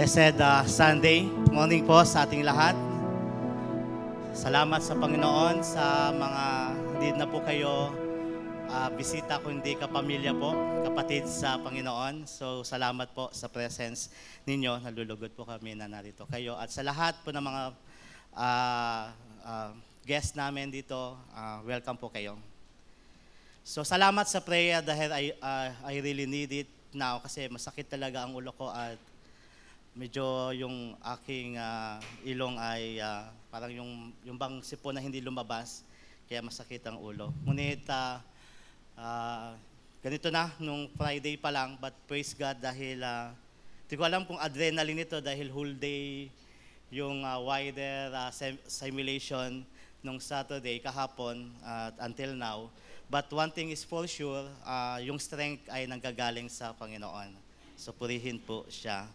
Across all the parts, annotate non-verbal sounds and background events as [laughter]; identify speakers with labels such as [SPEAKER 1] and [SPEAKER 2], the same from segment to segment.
[SPEAKER 1] Blessed uh, Sunday morning po sa ating lahat. Salamat sa Panginoon sa mga hindi na po kayo uh, bisita kundi kapamilya po, kapatid sa Panginoon. So salamat po sa presence ninyo. Nalulugod po kami na narito kayo. At sa lahat po ng mga uh, uh, guest namin dito, uh, welcome po kayo. So salamat sa prayer dahil I, uh, I really need it now kasi masakit talaga ang ulo ko at medyo yung aking uh, ilong ay uh, parang yung, yung bang sipon na hindi lumabas, kaya masakit ang ulo. Ngunit uh, uh, ganito na nung Friday pa lang, but praise God dahil hindi ko alam kung adrenaline ito dahil whole day yung uh, wider uh, simulation nung Saturday kahapon uh, until now. But one thing is for sure, uh, yung strength ay nanggagaling sa Panginoon. So purihin po siya.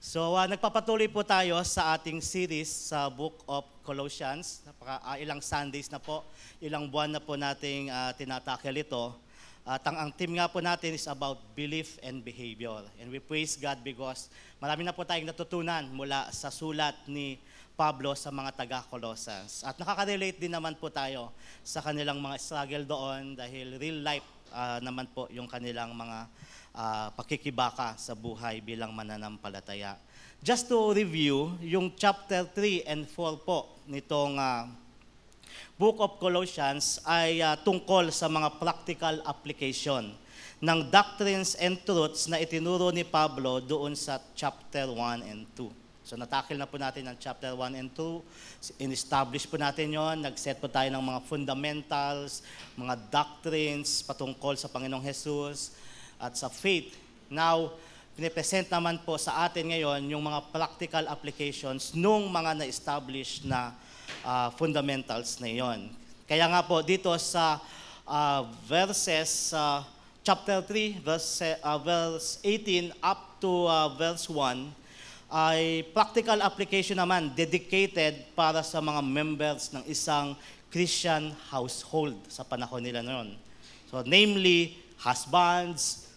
[SPEAKER 1] So uh, nagpapatuloy po tayo sa ating series sa Book of Colossians. Napaka, uh, ilang Sundays na po, ilang buwan na po nating uh, tinatakel ito. At ang, ang team nga po natin is about belief and behavior. And we praise God because marami na po tayong natutunan mula sa sulat ni Pablo sa mga taga-Colossans. At nakaka-relate din naman po tayo sa kanilang mga struggle doon dahil real life uh, naman po yung kanilang mga uh, pakikibaka sa buhay bilang mananampalataya. Just to review, yung chapter 3 and 4 po nitong uh, Book of Colossians ay uh, tungkol sa mga practical application ng doctrines and truths na itinuro ni Pablo doon sa chapter 1 and 2. So natakil na po natin ang chapter 1 and 2. In-establish po natin yon, nag-set po tayo ng mga fundamentals, mga doctrines patungkol sa Panginoong Jesus, at sa faith. Now, pinipresent naman po sa atin ngayon yung mga practical applications nung mga na-establish na uh, fundamentals na iyon. Kaya nga po dito sa uh, verses uh, chapter 3 verse uh, verse 18 up to uh, verse 1 ay practical application naman dedicated para sa mga members ng isang Christian household sa panahon nila noon. So namely husbands,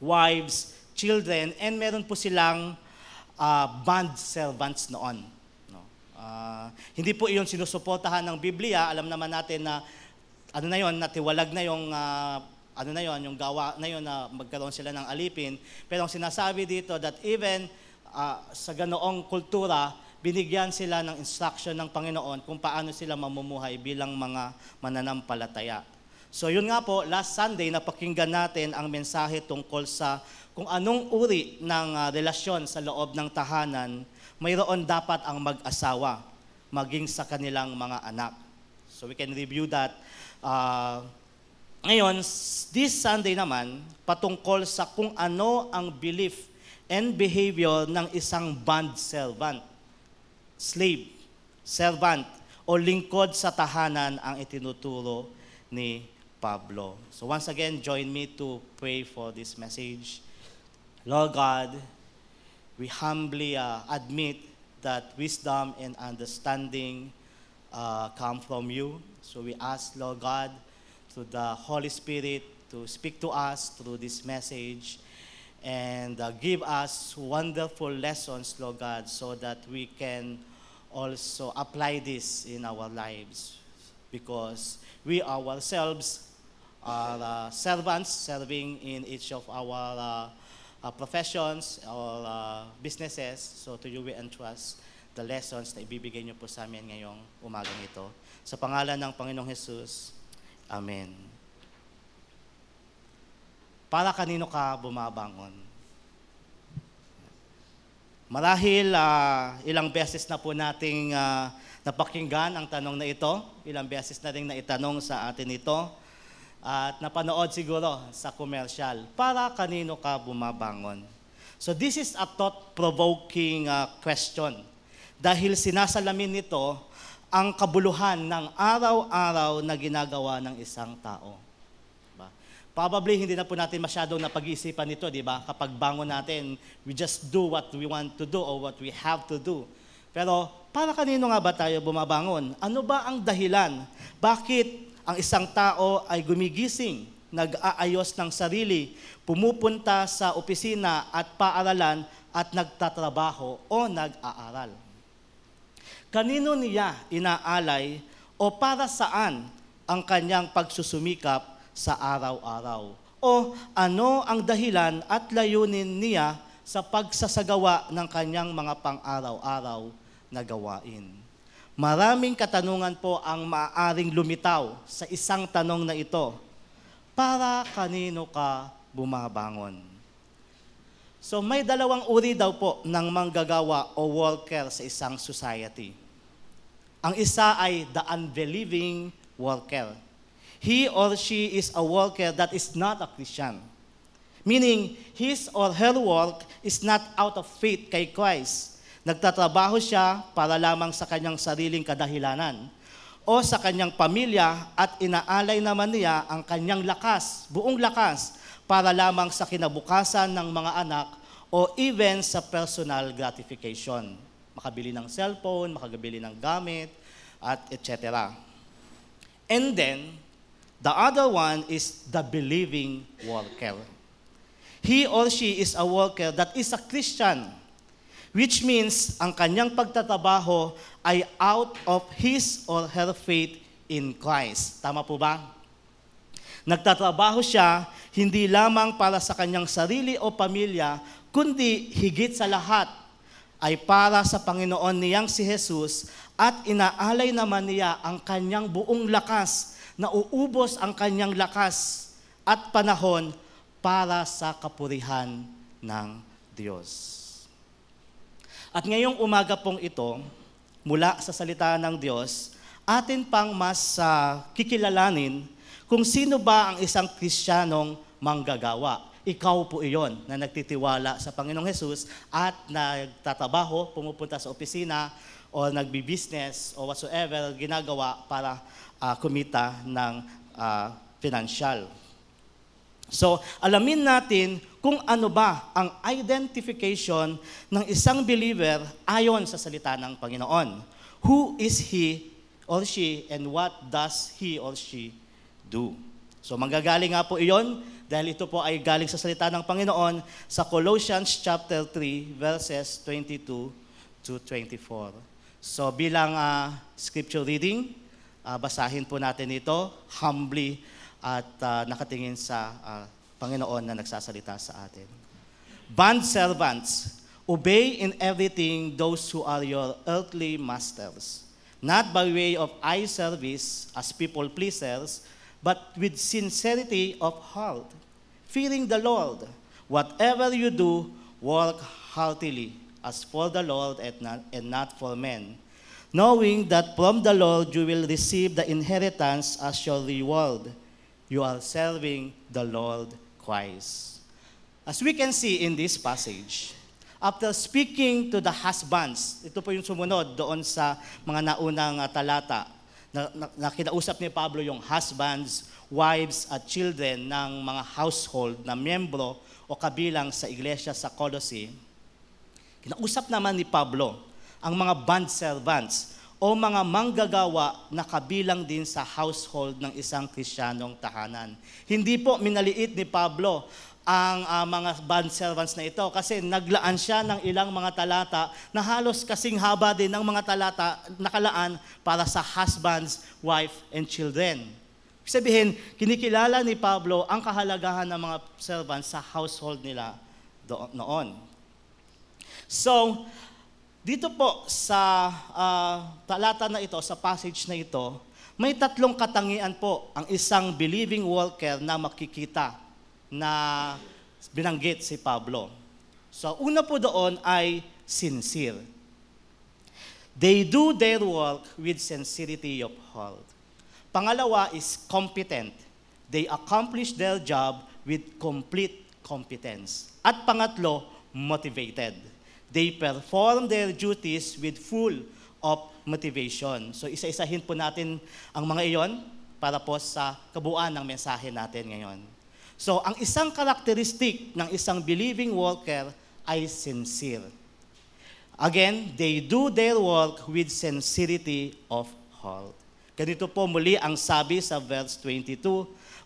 [SPEAKER 1] wives, children, and meron po silang uh, bond servants noon. No? Uh, hindi po iyon sinusuportahan ng Biblia. Alam naman natin na ano na yon, natiwalag na yung uh, ano na yon, yung gawa na yon na magkaroon sila ng alipin. Pero ang sinasabi dito that even uh, sa ganoong kultura, binigyan sila ng instruction ng Panginoon kung paano sila mamumuhay bilang mga mananampalataya. So yun nga po, last Sunday napakinggan natin ang mensahe tungkol sa kung anong uri ng uh, relasyon sa loob ng tahanan, mayroon dapat ang mag-asawa maging sa kanilang mga anak. So we can review that. Uh, ngayon, this Sunday naman, patungkol sa kung ano ang belief and behavior ng isang bond servant, slave, servant, o lingkod sa tahanan ang itinuturo ni Pablo. So once again, join me to pray for this message. Lord God, we humbly uh, admit that wisdom and understanding uh, come from you. So we ask, Lord God, through the Holy Spirit to speak to us through this message and uh, give us wonderful lessons, Lord God, so that we can also apply this in our lives because we ourselves uh, servants serving in each of our uh, uh, professions or uh, businesses. So to you we entrust the lessons na ibibigay niyo po sa amin ngayong umagang ito. Sa pangalan ng Panginoong Jesus, Amen. Para kanino ka bumabangon? Marahil uh, ilang beses na po nating uh, napakinggan ang tanong na ito. Ilang beses na rin naitanong sa atin ito at napanood siguro sa commercial, para kanino ka bumabangon? So this is a thought-provoking uh, question dahil sinasalamin nito ang kabuluhan ng araw-araw na ginagawa ng isang tao. Diba? Probably hindi na po natin masyadong napag-iisipan nito, di ba? Kapag bangon natin, we just do what we want to do or what we have to do. Pero para kanino nga ba tayo bumabangon? Ano ba ang dahilan? Bakit ang isang tao ay gumigising, nag-aayos ng sarili, pumupunta sa opisina at paaralan at nagtatrabaho o nag-aaral. Kanino niya inaalay o para saan ang kanyang pagsusumikap sa araw-araw? O ano ang dahilan at layunin niya sa pagsasagawa ng kanyang mga pang-araw-araw na gawain? Maraming katanungan po ang maaaring lumitaw sa isang tanong na ito. Para kanino ka bumabangon? So may dalawang uri daw po ng manggagawa o worker sa isang society. Ang isa ay the unbelieving worker. He or she is a worker that is not a Christian. Meaning, his or her work is not out of faith kay Christ, Nagtatrabaho siya para lamang sa kanyang sariling kadahilanan o sa kanyang pamilya at inaalay naman niya ang kanyang lakas, buong lakas, para lamang sa kinabukasan ng mga anak o even sa personal gratification. Makabili ng cellphone, makabili ng gamit, at etc. And then, the other one is the believing worker. He or she is a worker that is a Christian which means ang kanyang pagtatabaho ay out of his or her faith in Christ. Tama po ba? Nagtatrabaho siya hindi lamang para sa kanyang sarili o pamilya, kundi higit sa lahat ay para sa Panginoon niyang si Jesus at inaalay naman niya ang kanyang buong lakas, na uubos ang kanyang lakas at panahon para sa kapurihan ng Diyos. At ngayong umaga pong ito, mula sa salita ng Diyos, atin pang mas uh, kikilalanin kung sino ba ang isang Kristiyanong manggagawa. Ikaw po iyon na nagtitiwala sa Panginoong Jesus at nagtatabaho, pumupunta sa opisina o nagbi-business o whatsoever ginagawa para uh, kumita ng uh, financial. So, alamin natin kung ano ba ang identification ng isang believer ayon sa salita ng Panginoon. Who is he or she and what does he or she do? So, manggagaling nga po iyon dahil ito po ay galing sa salita ng Panginoon sa Colossians chapter 3 verses 22 to 24. So, bilang uh, scripture reading, uh, basahin po natin ito humbly at uh, nakatingin sa uh, Panginoon na nagsasalita sa atin. Bond servants, obey in everything those who are your earthly masters, not by way of eye service as people pleasers, but with sincerity of heart, fearing the Lord. Whatever you do, work heartily as for the Lord and not, and not for men, knowing that from the Lord you will receive the inheritance as your reward you are serving the Lord Christ. As we can see in this passage, after speaking to the husbands, ito po yung sumunod doon sa mga naunang uh, talata, na, na, na kinausap ni Pablo yung husbands, wives at children ng mga household na membro o kabilang sa iglesia sa Colossae. Kinausap naman ni Pablo ang mga bond servants o mga manggagawa na kabilang din sa household ng isang Kristiyanong tahanan. Hindi po minaliit ni Pablo ang uh, mga bond servants na ito kasi naglaan siya ng ilang mga talata na halos kasing haba din ng mga talata nakalaan para sa husbands, wife, and children. Sabihin, kinikilala ni Pablo ang kahalagahan ng mga servants sa household nila doon, noon. So, dito po sa uh, talata na ito, sa passage na ito, may tatlong katangian po ang isang believing worker na makikita na binanggit si Pablo. So una po doon ay sincere. They do their work with sincerity of heart. Pangalawa is competent. They accomplish their job with complete competence. At pangatlo, motivated They perform their duties with full of motivation. So isa-isahin po natin ang mga iyon para po sa kabuuan ng mensahe natin ngayon. So ang isang karakteristik ng isang believing worker ay sincere. Again, they do their work with sincerity of heart. Ganito po muli ang sabi sa verse 22,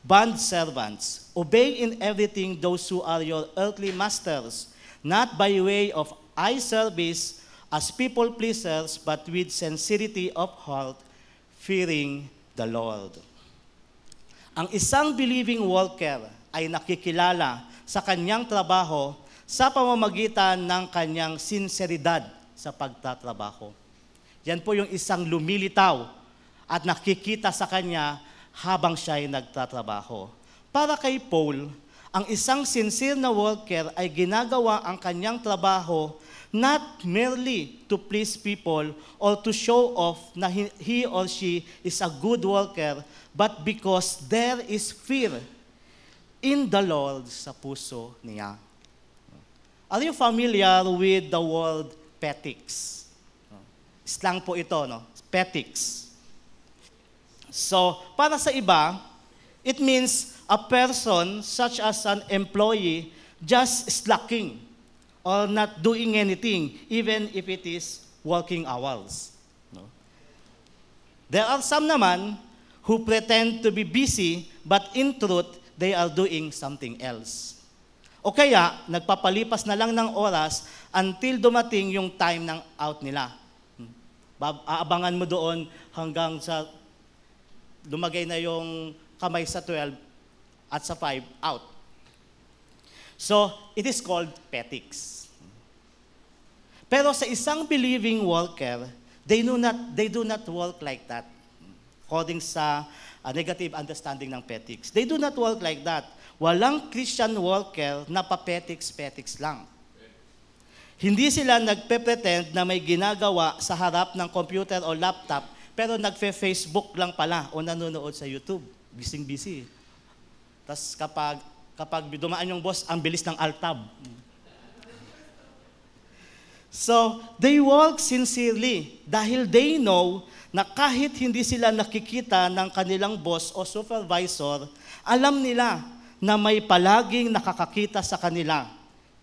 [SPEAKER 1] Bond servants, obey in everything those who are your earthly masters, not by way of eye service as people pleasers, but with sincerity of heart, fearing the Lord. Ang isang believing worker ay nakikilala sa kanyang trabaho sa pamamagitan ng kanyang sinseridad sa pagtatrabaho. Yan po yung isang lumilitaw at nakikita sa kanya habang siya ay nagtatrabaho. Para kay Paul, ang isang sincere na worker ay ginagawa ang kanyang trabaho not merely to please people or to show off na he, or she is a good worker, but because there is fear in the Lord sa puso niya. Are you familiar with the word petics? Slang po ito, no? Petics. So, para sa iba, it means a person such as an employee just slacking or not doing anything, even if it is working hours. No? There are some naman who pretend to be busy, but in truth, they are doing something else. O kaya, nagpapalipas na lang ng oras until dumating yung time ng out nila. Aabangan mo doon hanggang sa lumagay na yung kamay sa 12 at sa 5 out. So, it is called petics. Pero sa isang believing worker, they do not, they do not work like that. According sa uh, negative understanding ng petics. They do not work like that. Walang Christian worker na pa-petics-petics lang. Hindi sila nagpe-pretend na may ginagawa sa harap ng computer o laptop, pero nagfe-Facebook lang pala o nanonood sa YouTube. Bising-busy. Tapos kapag, kapag dumaan yung boss, ang bilis ng altab. So, they walk sincerely dahil they know na kahit hindi sila nakikita ng kanilang boss o supervisor, alam nila na may palaging nakakakita sa kanila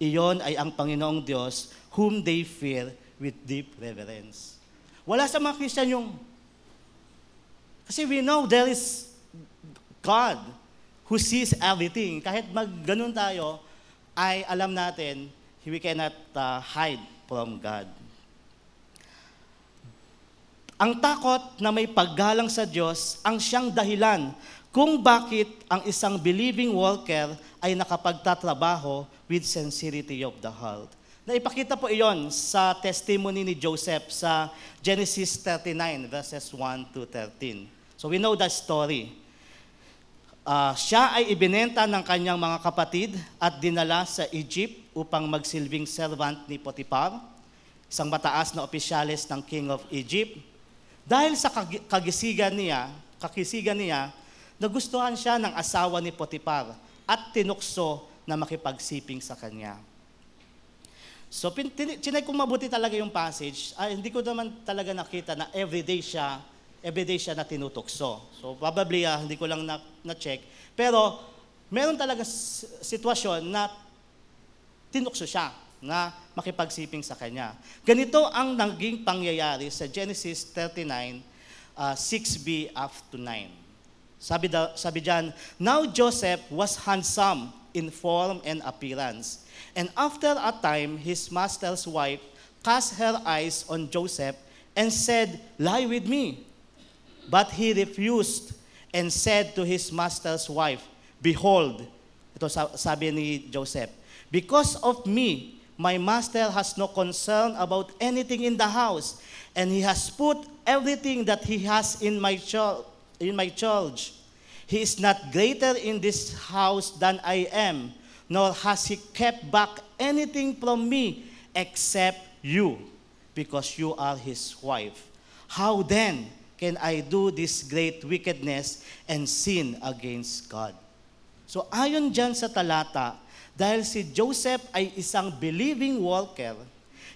[SPEAKER 1] iyon ay ang Panginoong Diyos whom they fear with deep reverence. Wala sa mga Christian yung, kasi we know there is God who sees everything. Kahit magganon tayo, ay alam natin, we cannot uh, hide from God. Ang takot na may paggalang sa Diyos ang siyang dahilan kung bakit ang isang believing worker ay nakapagtatrabaho with sincerity of the heart. Naipakita po iyon sa testimony ni Joseph sa Genesis 39 verses 1 to 13. So we know that story. Uh, siya ay ibinenta ng kanyang mga kapatid at dinala sa Egypt upang magsilbing servant ni Potiphar, isang mataas na opisyalis ng King of Egypt. Dahil sa kagisigan niya, kakisigan niya, nagustuhan siya ng asawa ni Potiphar at tinukso na makipagsiping sa kanya. So, tinay kong mabuti talaga yung passage. Ay, hindi ko naman talaga nakita na everyday siya, everyday na tinutokso. So, probably uh, hindi ko lang na, na-check. Pero, meron talaga sitwasyon na tinukso siya na makipagsiping sa kanya. Ganito ang naging pangyayari sa Genesis 39, uh, 6b up to 9. Sabi, da, sabi dyan, Now Joseph was handsome in form and appearance. And after a time, his master's wife cast her eyes on Joseph and said, Lie with me. But he refused and said to his master's wife, Behold, ito sabi ni Joseph, Because of me, my master has no concern about anything in the house, and he has put everything that he has in my, in my charge. He is not greater in this house than I am, nor has he kept back anything from me except you, because you are his wife. How then can I do this great wickedness and sin against God? So ayon dyan sa talata, dahil si Joseph ay isang believing worker,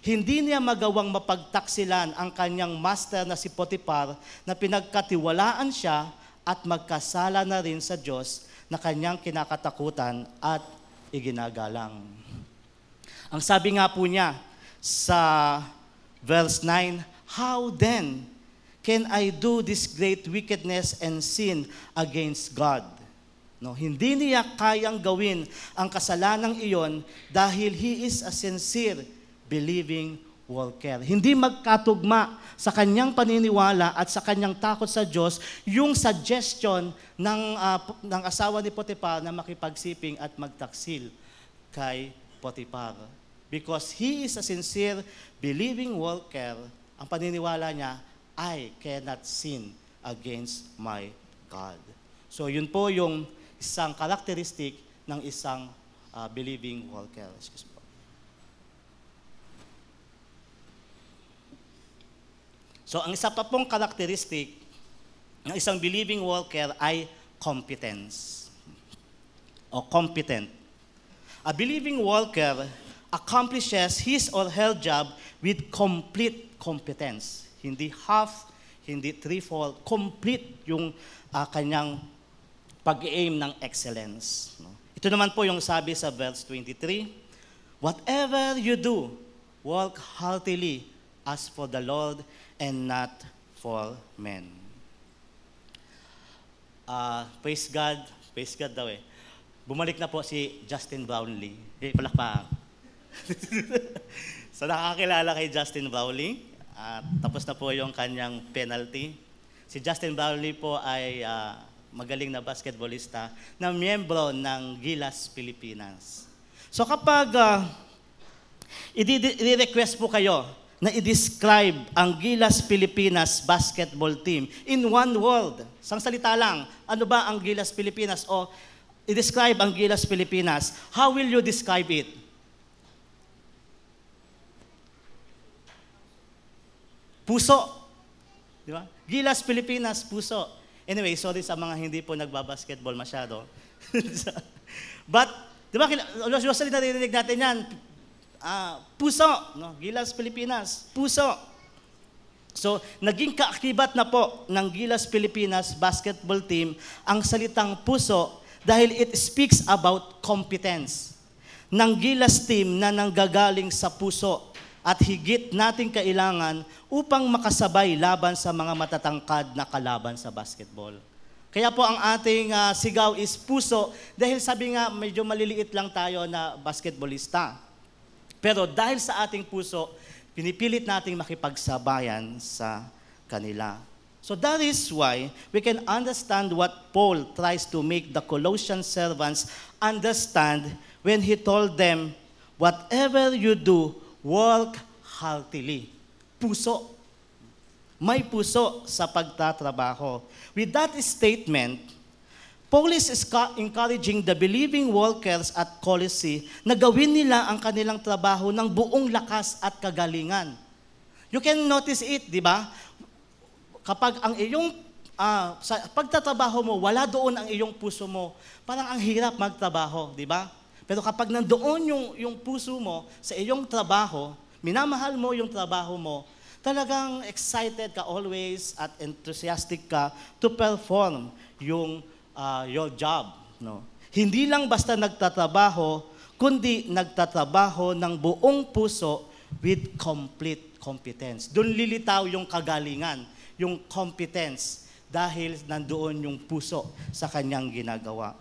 [SPEAKER 1] hindi niya magawang mapagtaksilan ang kanyang master na si Potiphar na pinagkatiwalaan siya at magkasala na rin sa Diyos na kanyang kinakatakutan at iginagalang. Ang sabi nga po niya sa verse 9, How then can I do this great wickedness and sin against God? No, hindi niya kayang gawin ang kasalanang iyon dahil he is a sincere believing walker. Hindi magkatugma sa kanyang paniniwala at sa kanyang takot sa Diyos yung suggestion ng, p- ng asawa ni Potiphar na makipagsiping at magtaksil kay Potiphar. Because he is a sincere believing walker, ang paniniwala niya, I cannot sin against my God. So yun po yung isang characteristic ng isang ah, believing walker. Excuse po. So ang isa pa pong characteristic ng isang believing walker ay competence o competent. A believing walker accomplishes his or her job with complete competence. Hindi half, hindi threefold, complete yung ah, kanyang pag-aim ng excellence. no? Ito naman po yung sabi sa verse 23, Whatever you do, walk heartily as for the Lord and not for men. Ah, praise God, praise God daw eh. Bumalik na po si Justin Brownlee. Eh, palakpak. [laughs] so nakakilala kay Justin Brownlee. At tapos na po yung kanyang penalty. Si Justin Brownlee po ay ah, magaling na basketballista na miyembro ng Gilas Pilipinas. So kapag ah, i-request po kayo na i-describe ang Gilas Pilipinas basketball team in one word. Sang salita lang, ano ba ang Gilas Pilipinas? O i-describe ang Gilas Pilipinas. How will you describe it? Puso. Di ba? Gilas Pilipinas, puso. Anyway, sorry sa mga hindi po nagbabasketball masyado. [laughs] But, di ba, usually naririnig natin yan, Ah, puso, no? Gilas Pilipinas, puso. So, naging kaakibat na po ng Gilas Pilipinas basketball team ang salitang puso dahil it speaks about competence ng Gilas team na nanggagaling sa puso at higit nating kailangan upang makasabay laban sa mga matatangkad na kalaban sa basketball. Kaya po ang ating ah, sigaw is puso dahil sabi nga medyo maliliit lang tayo na basketballista. Pero dahil sa ating puso, pinipilit nating makipagsabayan sa kanila. So that is why we can understand what Paul tries to make the Colossian servants understand when he told them, whatever you do, work heartily. Puso. May puso sa pagtatrabaho. With that statement, Paul is encouraging the believing workers at Colossae na gawin nila ang kanilang trabaho ng buong lakas at kagalingan. You can notice it, di ba? Kapag ang iyong ah, sa pagtatrabaho mo, wala doon ang iyong puso mo, parang ang hirap magtrabaho, di ba? Pero kapag nandoon yung, yung puso mo sa iyong trabaho, minamahal mo yung trabaho mo, talagang excited ka always at enthusiastic ka to perform yung ah, your job. No? Hindi lang basta nagtatrabaho, kundi nagtatrabaho ng buong puso with complete competence. Doon lilitaw yung kagalingan, yung competence, dahil nandoon yung puso sa kanyang ginagawa.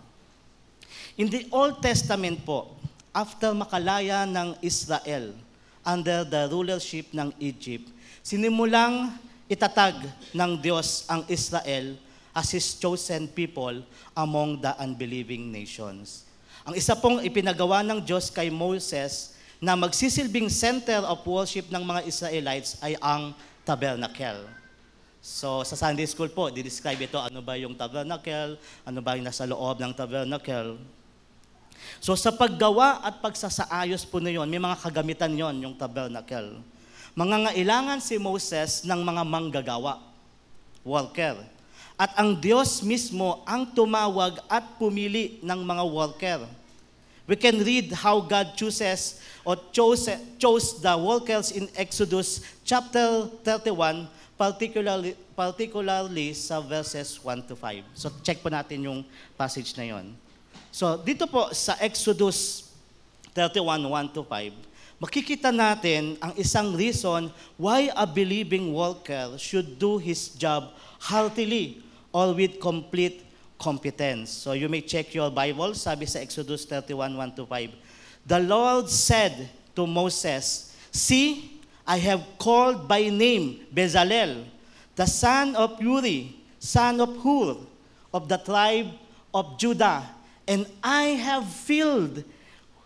[SPEAKER 1] In the Old Testament po, after makalaya ng Israel under the rulership ng Egypt, sinimulang itatag ng Diyos ang Israel as His chosen people among the unbelieving nations. Ang isa pong ipinagawa ng Diyos kay Moses na magsisilbing center of worship ng mga Israelites ay ang tabernacle. So sa Sunday school po, di-describe ito, ano ba yung tabernacle, ano ba yung nasa loob ng tabernacle. So sa paggawa at pagsasaayos po na yun, may mga kagamitan yon yung tabernacle. Mga ngailangan si Moses ng mga manggagawa, worker. At ang Diyos mismo ang tumawag at pumili ng mga worker. We can read how God chooses or chose, chose the workers in Exodus chapter 31, particularly, particularly sa verses 1 to 5. So check po natin yung passage na yon. So dito po sa Exodus 31, 1 to 5, makikita natin ang isang reason why a believing worker should do his job heartily or with complete competence. So you may check your Bible, sabi sa Exodus 31, 1 to 5. The Lord said to Moses, See, I have called by name Bezalel, the son of Uri, son of Hur, of the tribe of Judah, and I have filled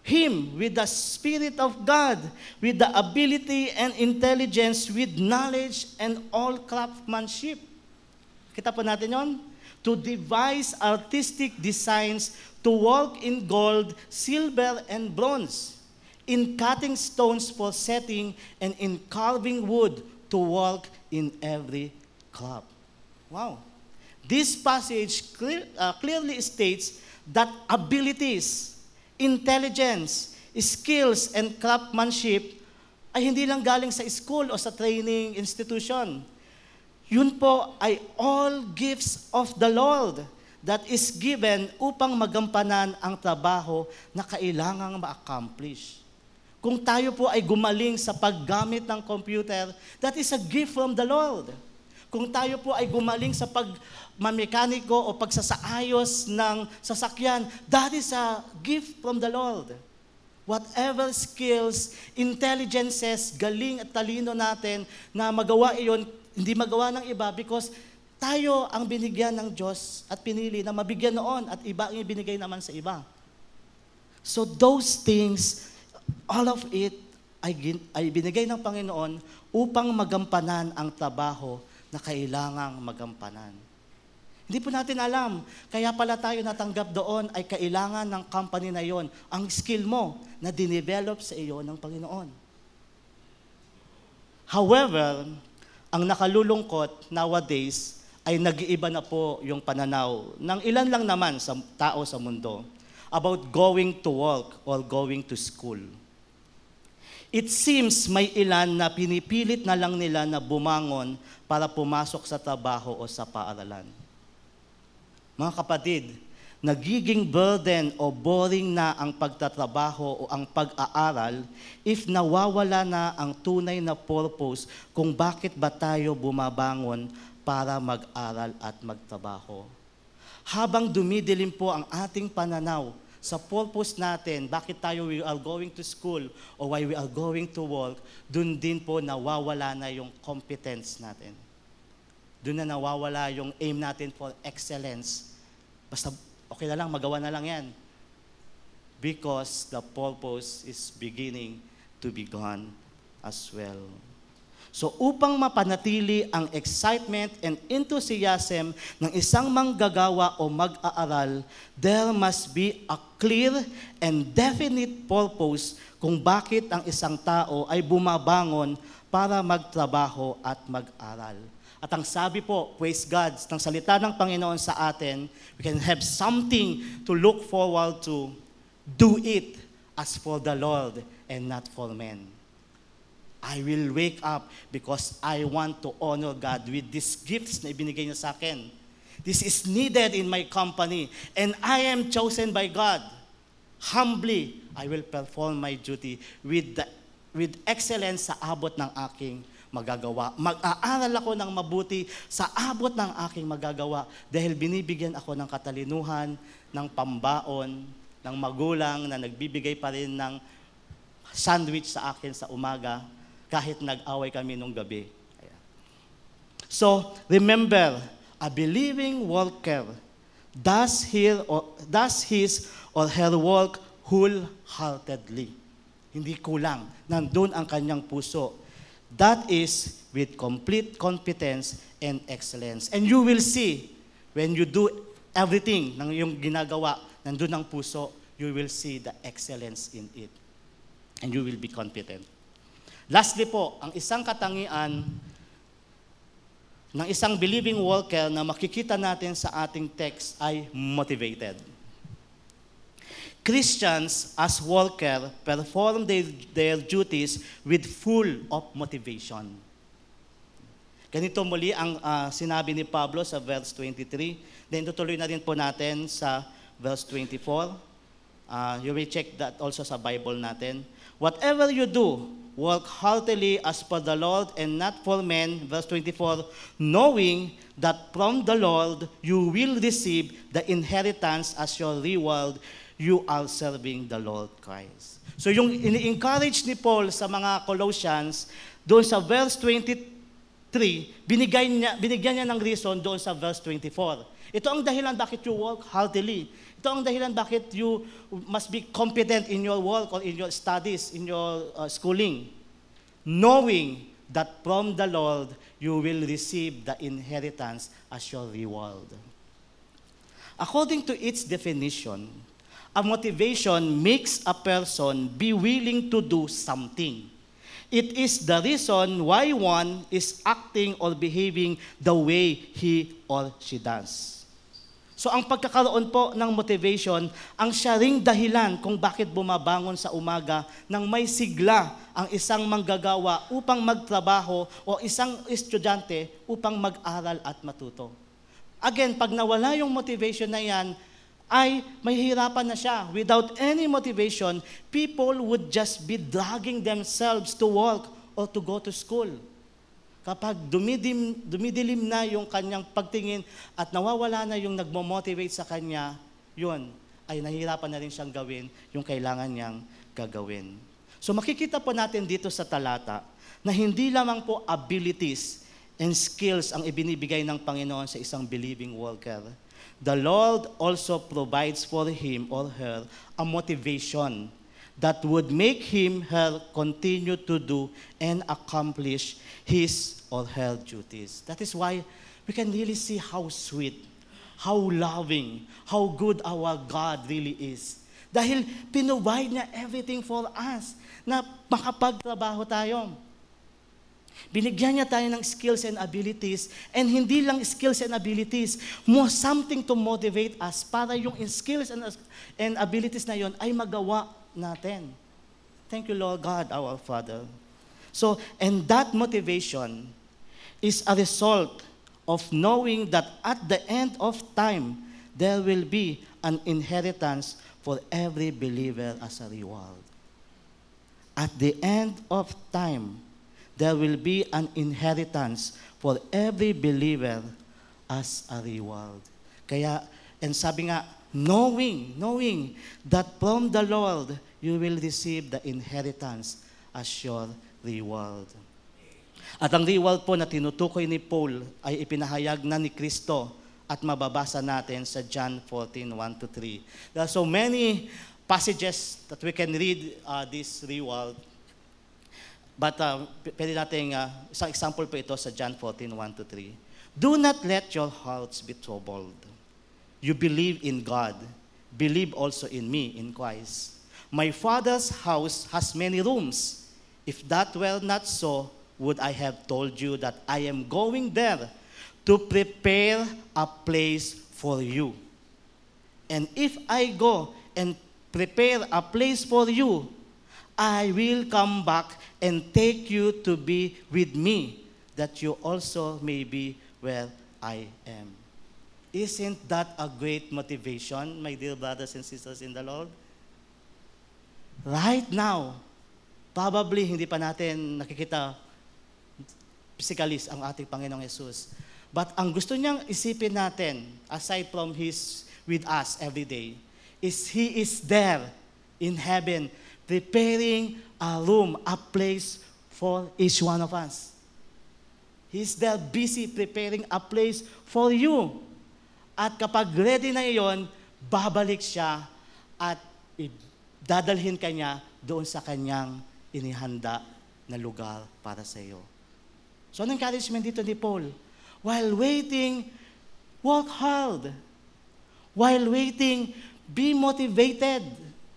[SPEAKER 1] him with the Spirit of God, with the ability and intelligence, with knowledge and all craftsmanship. Kita po natin yon? To devise artistic designs, to work in gold, silver, and bronze, in cutting stones for setting, and in carving wood, to work in every craft. Wow. This passage clear, uh, clearly states that abilities, intelligence, skills, and craftsmanship ay hindi lang galing sa school o sa training institution. Yun po ay all gifts of the Lord that is given upang magampanan ang trabaho na kailangang ma-accomplish. Kung tayo po ay gumaling sa paggamit ng computer, that is a gift from the Lord. Kung tayo po ay gumaling sa pagmamekaniko o pagsasaayos ng sasakyan, that is a gift from the Lord. Whatever skills, intelligences, galing at talino natin na magawa iyon, hindi magawa ng iba because tayo ang binigyan ng Diyos at pinili na mabigyan noon at iba ang ibinigay naman sa iba. So those things, all of it ay, ay binigay ng Panginoon upang magampanan ang trabaho na kailangang magampanan. Hindi po natin alam. Kaya pala tayo natanggap doon ay kailangan ng company na yon, ang skill mo na dinevelop sa iyo ng Panginoon. However, ang nakalulungkot nowadays ay nag-iiba na po yung pananaw ng ilan lang naman sa tao sa mundo about going to work or going to school. It seems may ilan na pinipilit na lang nila na bumangon para pumasok sa trabaho o sa paaralan. Mga kapatid, nagiging burden o boring na ang pagtatrabaho o ang pag-aaral if nawawala na ang tunay na purpose kung bakit ba tayo bumabangon para mag-aral at magtrabaho. Habang dumidilim po ang ating pananaw sa purpose natin, bakit tayo we are going to school or why we are going to work, dun din po nawawala na yung competence natin. Dun na nawawala yung aim natin for excellence. Basta okay na lang, magawa na lang yan. Because the purpose is beginning to be gone as well. So upang mapanatili ang excitement and enthusiasm ng isang manggagawa o mag-aaral, there must be a clear and definite purpose kung bakit ang isang tao ay bumabangon para magtrabaho at mag-aral. At ang sabi po, praise God, ng salita ng Panginoon sa atin, we can have something to look forward to. Do it as for the Lord and not for men. I will wake up because I want to honor God with these gifts na ibinigay niya sa akin. This is needed in my company and I am chosen by God. Humbly, I will perform my duty with, the, with excellence sa abot ng aking magagawa. Mag-aaral ako ng mabuti sa abot ng aking magagawa dahil binibigyan ako ng katalinuhan, ng pambaon, ng magulang na nagbibigay pa rin ng sandwich sa akin sa umaga kahit nag-away kami nung gabi. So, remember, a believing worker does, her or, does his or her work wholeheartedly. Hindi kulang. Nandun ang kanyang puso. That is with complete competence and excellence. And you will see, when you do everything ng yung ginagawa, nandun ang puso, you will see the excellence in it. And you will be competent. Lastly po, ang isang katangian ng isang believing worker na makikita natin sa ating text ay motivated. Christians as worker perform their, their duties with full of motivation. Ganito muli ang uh, sinabi ni Pablo sa verse 23. Then tutuloy na rin po natin sa verse 24. Uh, you will check that also sa Bible natin. Whatever you do, Walk heartily as for the Lord and not for men. Verse 24, knowing that from the Lord you will receive the inheritance as your reward. You are serving the Lord Christ. So yung ini-encourage ni Paul sa mga Colossians, doon sa verse 23, binigay niya, binigyan niya ng reason doon sa verse 24. Ito ang dahilan bakit you walk heartily. Ito ang dahilan bakit you must be competent in your work or in your studies, in your uh, schooling. Knowing that from the Lord you will receive the inheritance as your reward. According to its definition, a motivation makes a person be willing to do something. It is the reason why one is acting or behaving the way he or she does. So ang pagkakaroon po ng motivation, ang siya ring dahilan kung bakit bumabangon sa umaga nang may sigla ang isang manggagawa upang magtrabaho o isang estudyante upang mag-aral at matuto. Again, pag nawala yung motivation na yan, ay mahihirapan na siya. Without any motivation, people would just be dragging themselves to work or to go to school. Kapag dumidim, dumidilim na yung kanyang pagtingin at nawawala na yung nagmo-motivate sa kanya, yun, ay nahihirapan na rin siyang gawin yung kailangan niyang gagawin. So makikita po natin dito sa talata na hindi lamang po abilities and skills ang ibinibigay ng Panginoon sa isang believing worker. The Lord also provides for him or her a motivation that would make him her continue to do and accomplish his or her duties. That is why we can really see how sweet, how loving, how good our God really is. Dahil pinrovide niya everything for us na makapagtrabaho tayo. Binigyan niya tayo ng skills and abilities and hindi lang skills and abilities, mo something to motivate us para yung skills and, and abilities na yon ay magawa natin. Thank you, Lord God, our Father. So, and that motivation is a result of knowing that at the end of time, there will be an inheritance for every believer as a reward. At the end of time, there will be an inheritance for every believer as a reward. Kaya, and sabi nga, knowing, knowing that from the Lord you will receive the inheritance as your reward. At ang reward po na tinutukoy ni Paul ay ipinahayag na ni Kristo at mababasa natin sa John 14, 1 to 3. There are so many passages that we can read uh, this reward. But uh, pwede natin, uh, isang example po ito sa John 14, 1 to 3. Do not let your hearts be troubled. You believe in God. Believe also in me, in Christ. My Father's house has many rooms. If that were not so, would I have told you that I am going there to prepare a place for you? And if I go and prepare a place for you, I will come back and take you to be with me, that you also may be where I am. Isn't that a great motivation, my dear brothers and sisters in the Lord? Right now, probably hindi pa natin nakikita physically ang ating Panginoong Yesus. But ang gusto niyang isipin natin, aside from His with us every day, is He is there in heaven preparing a room, a place for each one of us. He's there busy preparing a place for you. At kapag ready na iyon, babalik siya at dadalhin kanya doon sa kanyang inihanda na lugar para sa iyo. So, ang encouragement dito ni Paul, while waiting, work hard. While waiting, be motivated.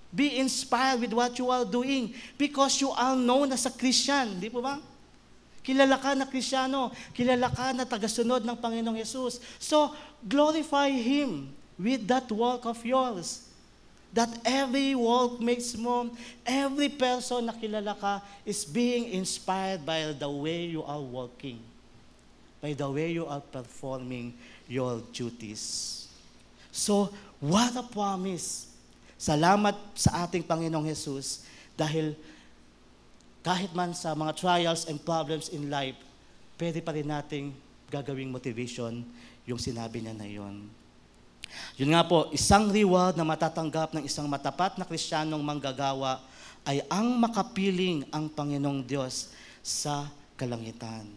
[SPEAKER 1] Be inspired with what you are doing because you are known as a Christian. Di po ba? Kilala ka na Kristiyano. Kilala ka na tagasunod ng Panginoong Yesus. So, glorify Him with that work of yours. That every work makes mo, every person na kilala ka is being inspired by the way you are working. By the way you are performing your duties. So, what a promise. Salamat sa ating Panginoong Jesus dahil kahit man sa mga trials and problems in life, pwede pa rin nating gagawing motivation yung sinabi niya na yon. Yun nga po, isang reward na matatanggap ng isang matapat na kristyanong manggagawa ay ang makapiling ang Panginoong Diyos sa kalangitan.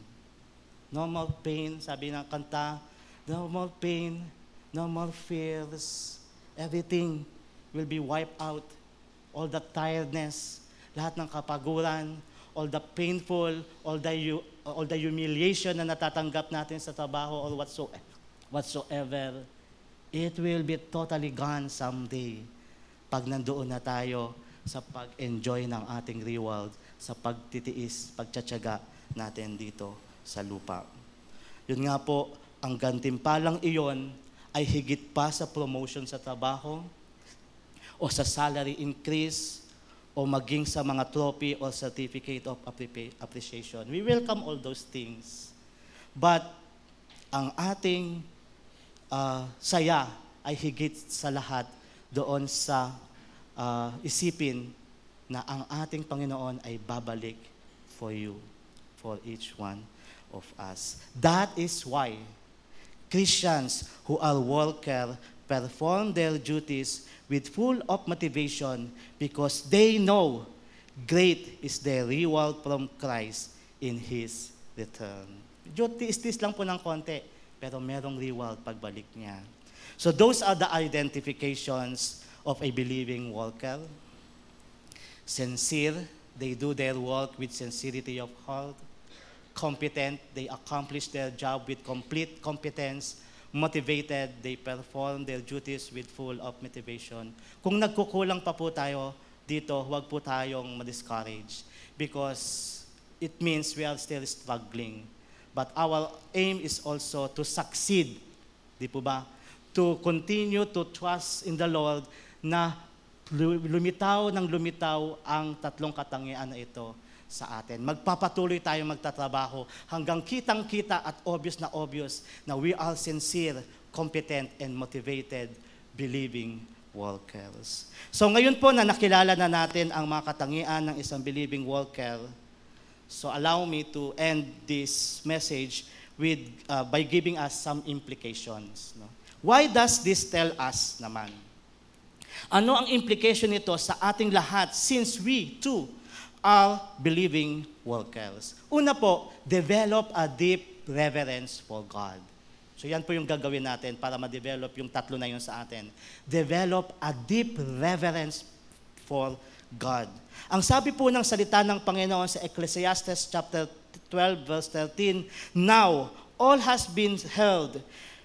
[SPEAKER 1] No more pain, sabi ng kanta, no more pain, no more fears. Everything will be wiped out. All the tiredness, lahat ng kapaguran, all the painful, all the, all the humiliation na natatanggap natin sa trabaho or whatsoever, whatsoever, it will be totally gone someday pag nandoon na tayo sa pag-enjoy ng ating reward, sa pagtitiis, pagtsatsaga natin dito sa lupa. Yun nga po, ang gantimpalang iyon ay higit pa sa promotion sa trabaho o sa salary increase o maging sa mga trophy or certificate of appreciation. We welcome all those things. But ang ating uh, saya ay higit sa lahat doon sa uh, isipin na ang ating Panginoon ay babalik for you, for each one of us. That is why Christians who are worker perform their duties with full of motivation because they know great is their reward from Christ in His return. Duties lang po ng konti, pero merong reward pagbalik niya. So those are the identifications of a believing worker. Sincere, they do their work with sincerity of heart competent, they accomplish their job with complete competence, motivated, they perform their duties with full of motivation. Kung nagkukulang pa po tayo dito, huwag po tayong ma-discourage because it means we are still struggling. But our aim is also to succeed, di po ba? To continue to trust in the Lord na lumitaw ng lumitaw ang tatlong katangian na ito sa atin. Magpapatuloy tayo magtatrabaho hanggang kitang-kita at obvious na obvious na we are sincere, competent, and motivated believing workers. So ngayon po na nakilala na natin ang mga katangian ng isang believing worker, so allow me to end this message with uh, by giving us some implications. No? Why does this tell us naman? Ano ang implication nito sa ating lahat since we too are believing workers. Una po, develop a deep reverence for God. So yan po yung gagawin natin para ma-develop yung tatlo na yun sa atin. Develop a deep reverence for God. Ang sabi po ng salita ng Panginoon sa Ecclesiastes chapter 12 verse 13, Now, all has been heard.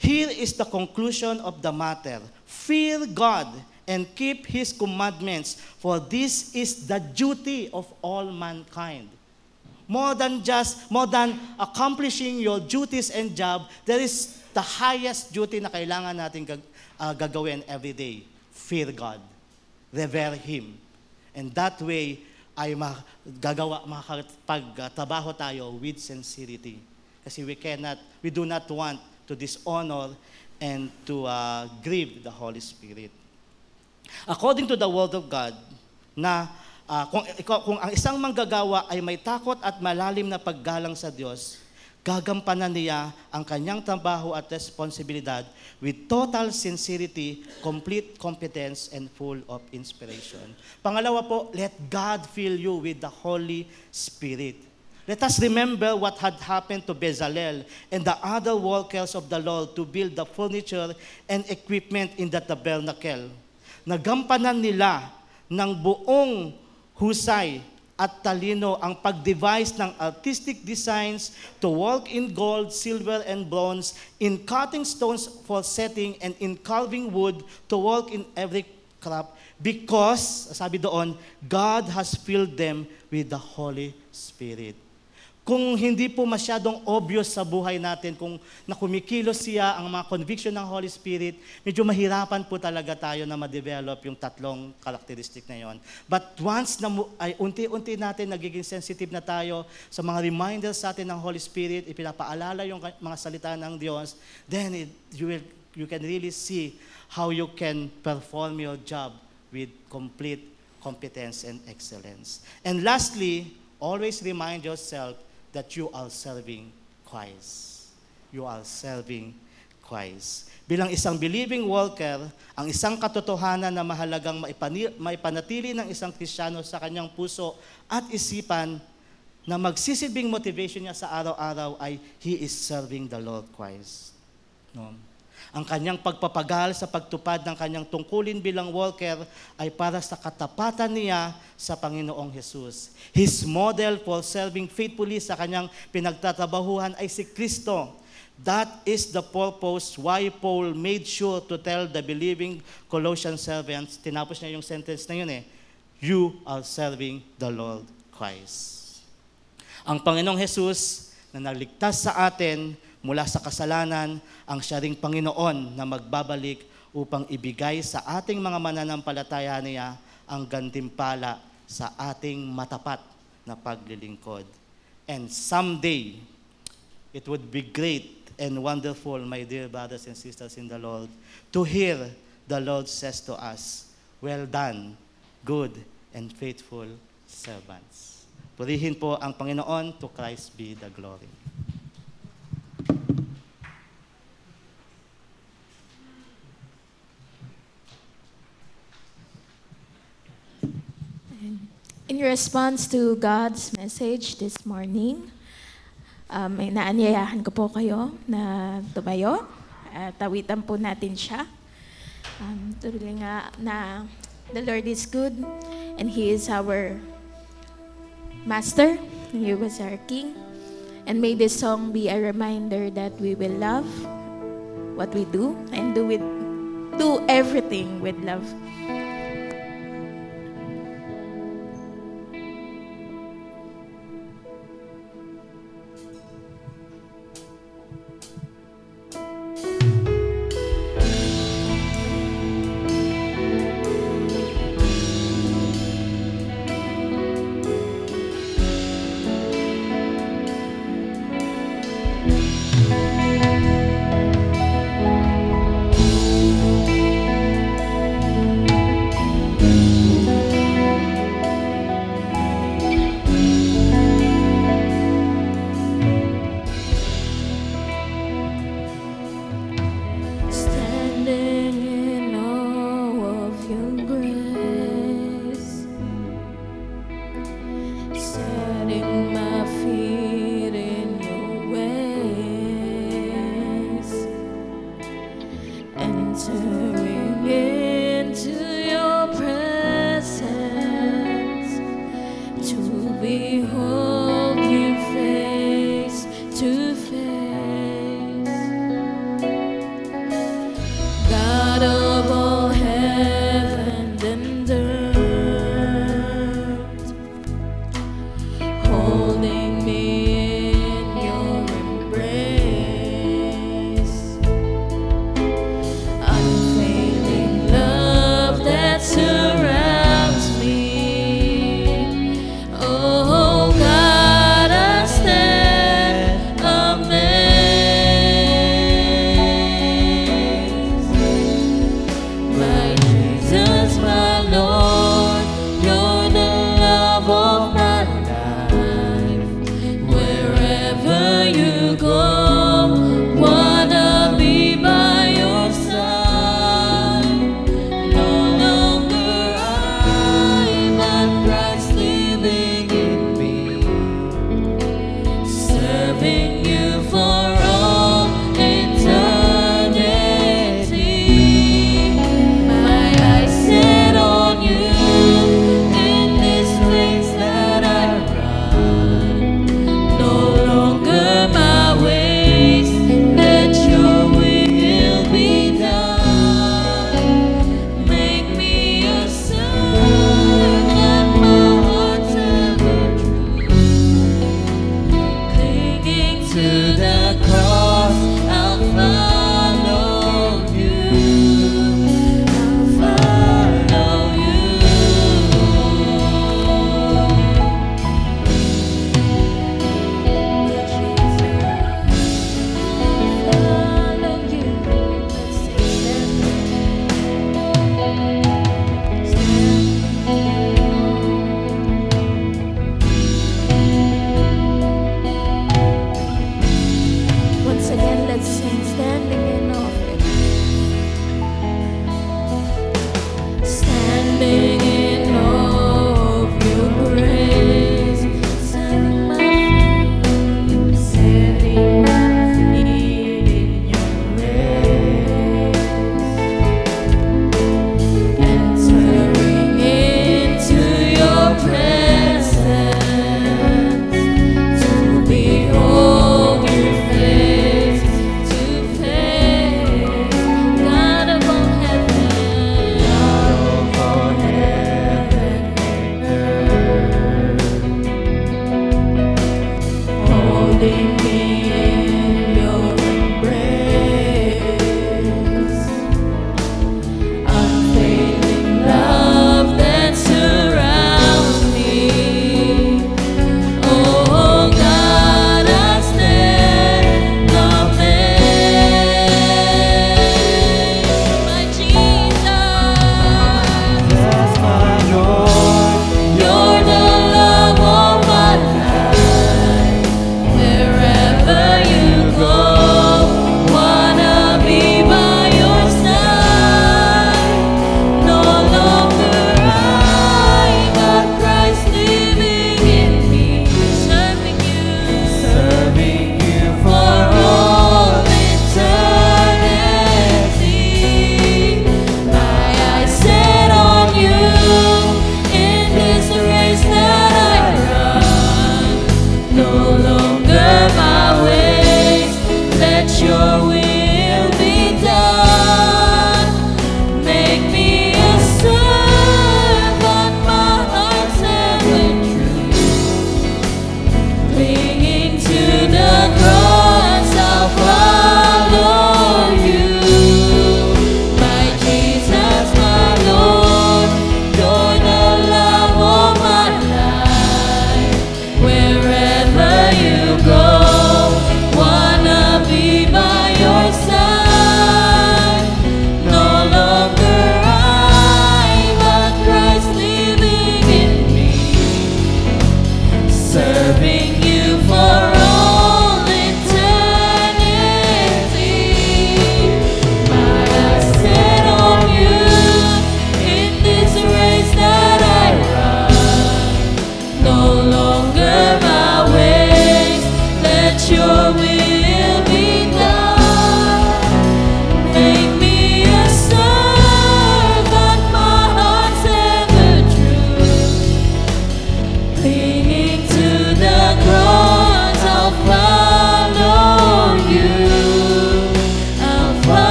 [SPEAKER 1] Here is the conclusion of the matter. Fear God and keep his commandments, for this is the duty of all mankind. More than just, more than accomplishing your duties and job, there is the highest duty na kailangan natin gag, uh, gagawin every day. Fear God. Revere Him. And that way, ay magagawa, makakapagtrabaho tayo with sincerity. Kasi we cannot, we do not want to dishonor and to uh, grieve the Holy Spirit. According to the Word of God, na uh, kung, kung ang isang manggagawa ay may takot at malalim na paggalang sa Diyos, gagampanan niya ang kanyang trabaho at responsibilidad with total sincerity, complete competence, and full of inspiration. Pangalawa po, let God fill you with the Holy Spirit. Let us remember what had happened to Bezalel and the other workers of the Lord to build the furniture and equipment in the tabernacle nagampanan nila ng buong husay at talino ang pag-devise ng artistic designs to work in gold, silver, and bronze, in cutting stones for setting, and in carving wood to work in every craft. Because, sabi doon, God has filled them with the Holy Spirit. Kung hindi po masyadong obvious sa buhay natin, kung nakumikilos siya ang mga conviction ng Holy Spirit, medyo mahirapan po talaga tayo na ma-develop yung tatlong karakteristik na yon. But once na ay unti-unti natin nagiging sensitive na tayo sa mga reminders sa atin ng Holy Spirit, ipinapaalala yung mga salita ng Diyos, then it, you, will, you can really see how you can perform your job with complete competence and excellence. And lastly, always remind yourself that you are serving Christ. You are serving Christ. Bilang isang believing worker, ang isang katotohanan na mahalagang maipani- maipanatili ng isang Kristiyano sa kanyang puso at isipan na magsisilbing motivation niya sa araw-araw ay he is serving the Lord Christ. No? Ang kanyang pagpapagal sa pagtupad ng kanyang tungkulin bilang worker ay para sa katapatan niya sa Panginoong Hesus. His model for serving faithfully sa kanyang pinagtatrabahuhan ay si Kristo. That is the purpose why Paul made sure to tell the believing Colossian servants, tinapos niya yung sentence na yun eh, you are serving the Lord Christ. Ang Panginoong Jesus na nagligtas sa atin mula sa kasalanan, ang siya ring Panginoon na magbabalik upang ibigay sa ating mga mananampalataya niya ang gantimpala sa ating matapat na paglilingkod. And someday, it would be great and wonderful, my dear brothers and sisters in the Lord, to hear the Lord says to us, Well done, good and faithful servants. Purihin po ang Panginoon, to Christ be the glory.
[SPEAKER 2] Response to God's message this morning, um, may naanyayahan ko po kayo na tumayo at tawitan po natin siya. Um, tuloy nga na the Lord is good and He is our Master, He was our King. And may this song be a reminder that we will love what we do and do it, do everything with love.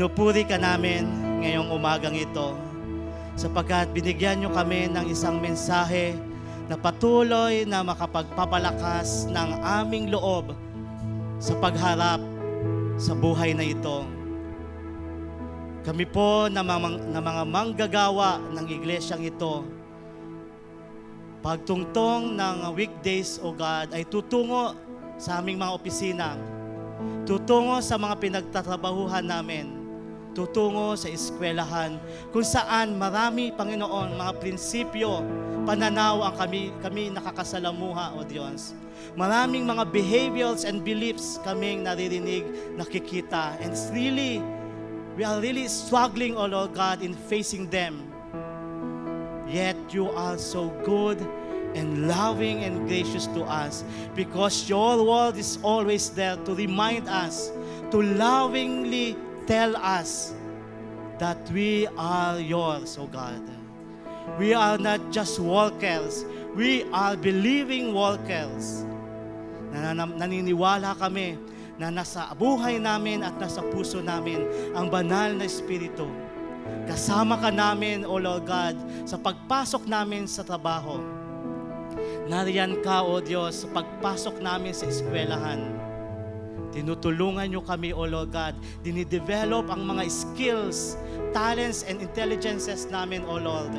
[SPEAKER 1] Pinupuri ka namin ngayong umagang ito sapagkat binigyan nyo kami ng isang mensahe na patuloy na makapagpapalakas ng aming loob sa pagharap sa buhay na ito. Kami po na mga, na mga manggagawa ng iglesyang ito, pagtungtong ng weekdays, O God, ay tutungo sa aming mga opisina, tutungo sa mga pinagtatrabahuhan namin, tutungo sa eskwelahan, kung saan marami, Panginoon, mga prinsipyo, pananaw ang kami, kami nakakasalamuha, O Diyos. Maraming mga behaviors and beliefs kaming naririnig, nakikita. And it's really, we are really struggling, O Lord God, in facing them. Yet you are so good and loving and gracious to us because your word is always there to remind us, to lovingly tell us that we are yours, O God. We are not just workers, we are believing workers. Naniniwala kami na nasa buhay namin at nasa puso namin ang banal na Espiritu. Kasama ka namin, O Lord God, sa pagpasok namin sa trabaho. Nariyan ka, O Diyos, sa pagpasok namin sa eskwelahan. Tinutulungan niyo kami, O Lord God. Dinidevelop ang mga skills, talents, and intelligences namin, O Lord.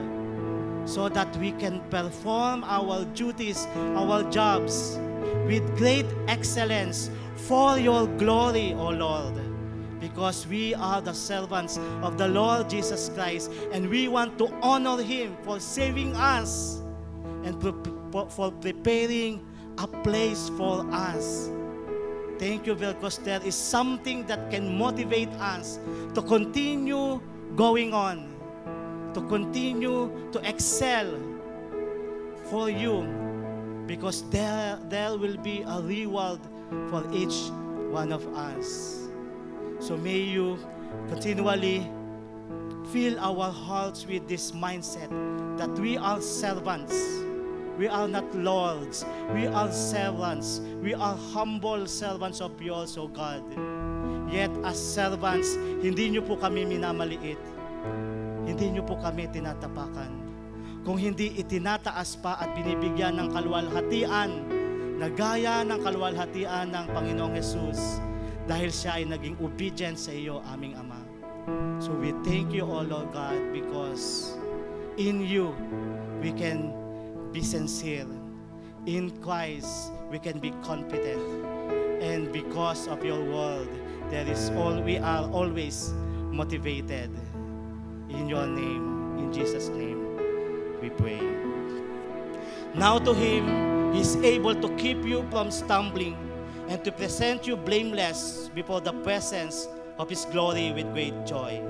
[SPEAKER 1] So that we can perform our duties, our jobs with great excellence for your glory, O Lord. Because we are the servants of the Lord Jesus Christ and we want to honor Him for saving us and for preparing a place for us Thank you because there is something that can motivate us to continue going on, to continue to excel for you because there, there will be a reward for each one of us. So may you continually fill our hearts with this mindset that we are servants. We are not lords. We are servants. We are humble servants of yours, O God. Yet as servants, hindi niyo po kami minamaliit. Hindi niyo po kami tinatapakan. Kung hindi itinataas pa at binibigyan ng kalwalhatian na gaya ng kalwalhatian ng Panginoong Jesus dahil siya ay naging obedient sa iyo, aming Ama. So we thank you, O Lord God, because in you we can be sincere. In Christ we can be confident. And because of your word, there is all we are always motivated. In your name, in Jesus' name, we pray. Now to him, he is able to keep you from stumbling and to present you blameless before the presence of his glory with great joy.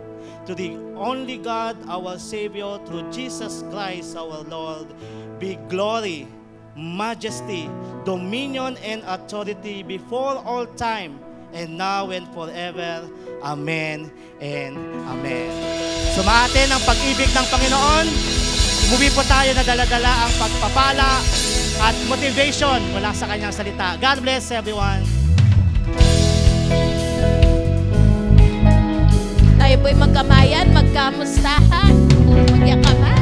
[SPEAKER 1] To the only God, our Savior, through Jesus Christ our Lord, be glory, majesty, dominion, and authority before all time, and now and forever. Amen and Amen. Sumatin ang pag-ibig ng Panginoon. Umuwi po tayo na daladala ang pagpapala at motivation mula sa kanyang salita. God bless everyone.
[SPEAKER 2] Tayo po'y magkamayan, magkamustahan, magyakaman.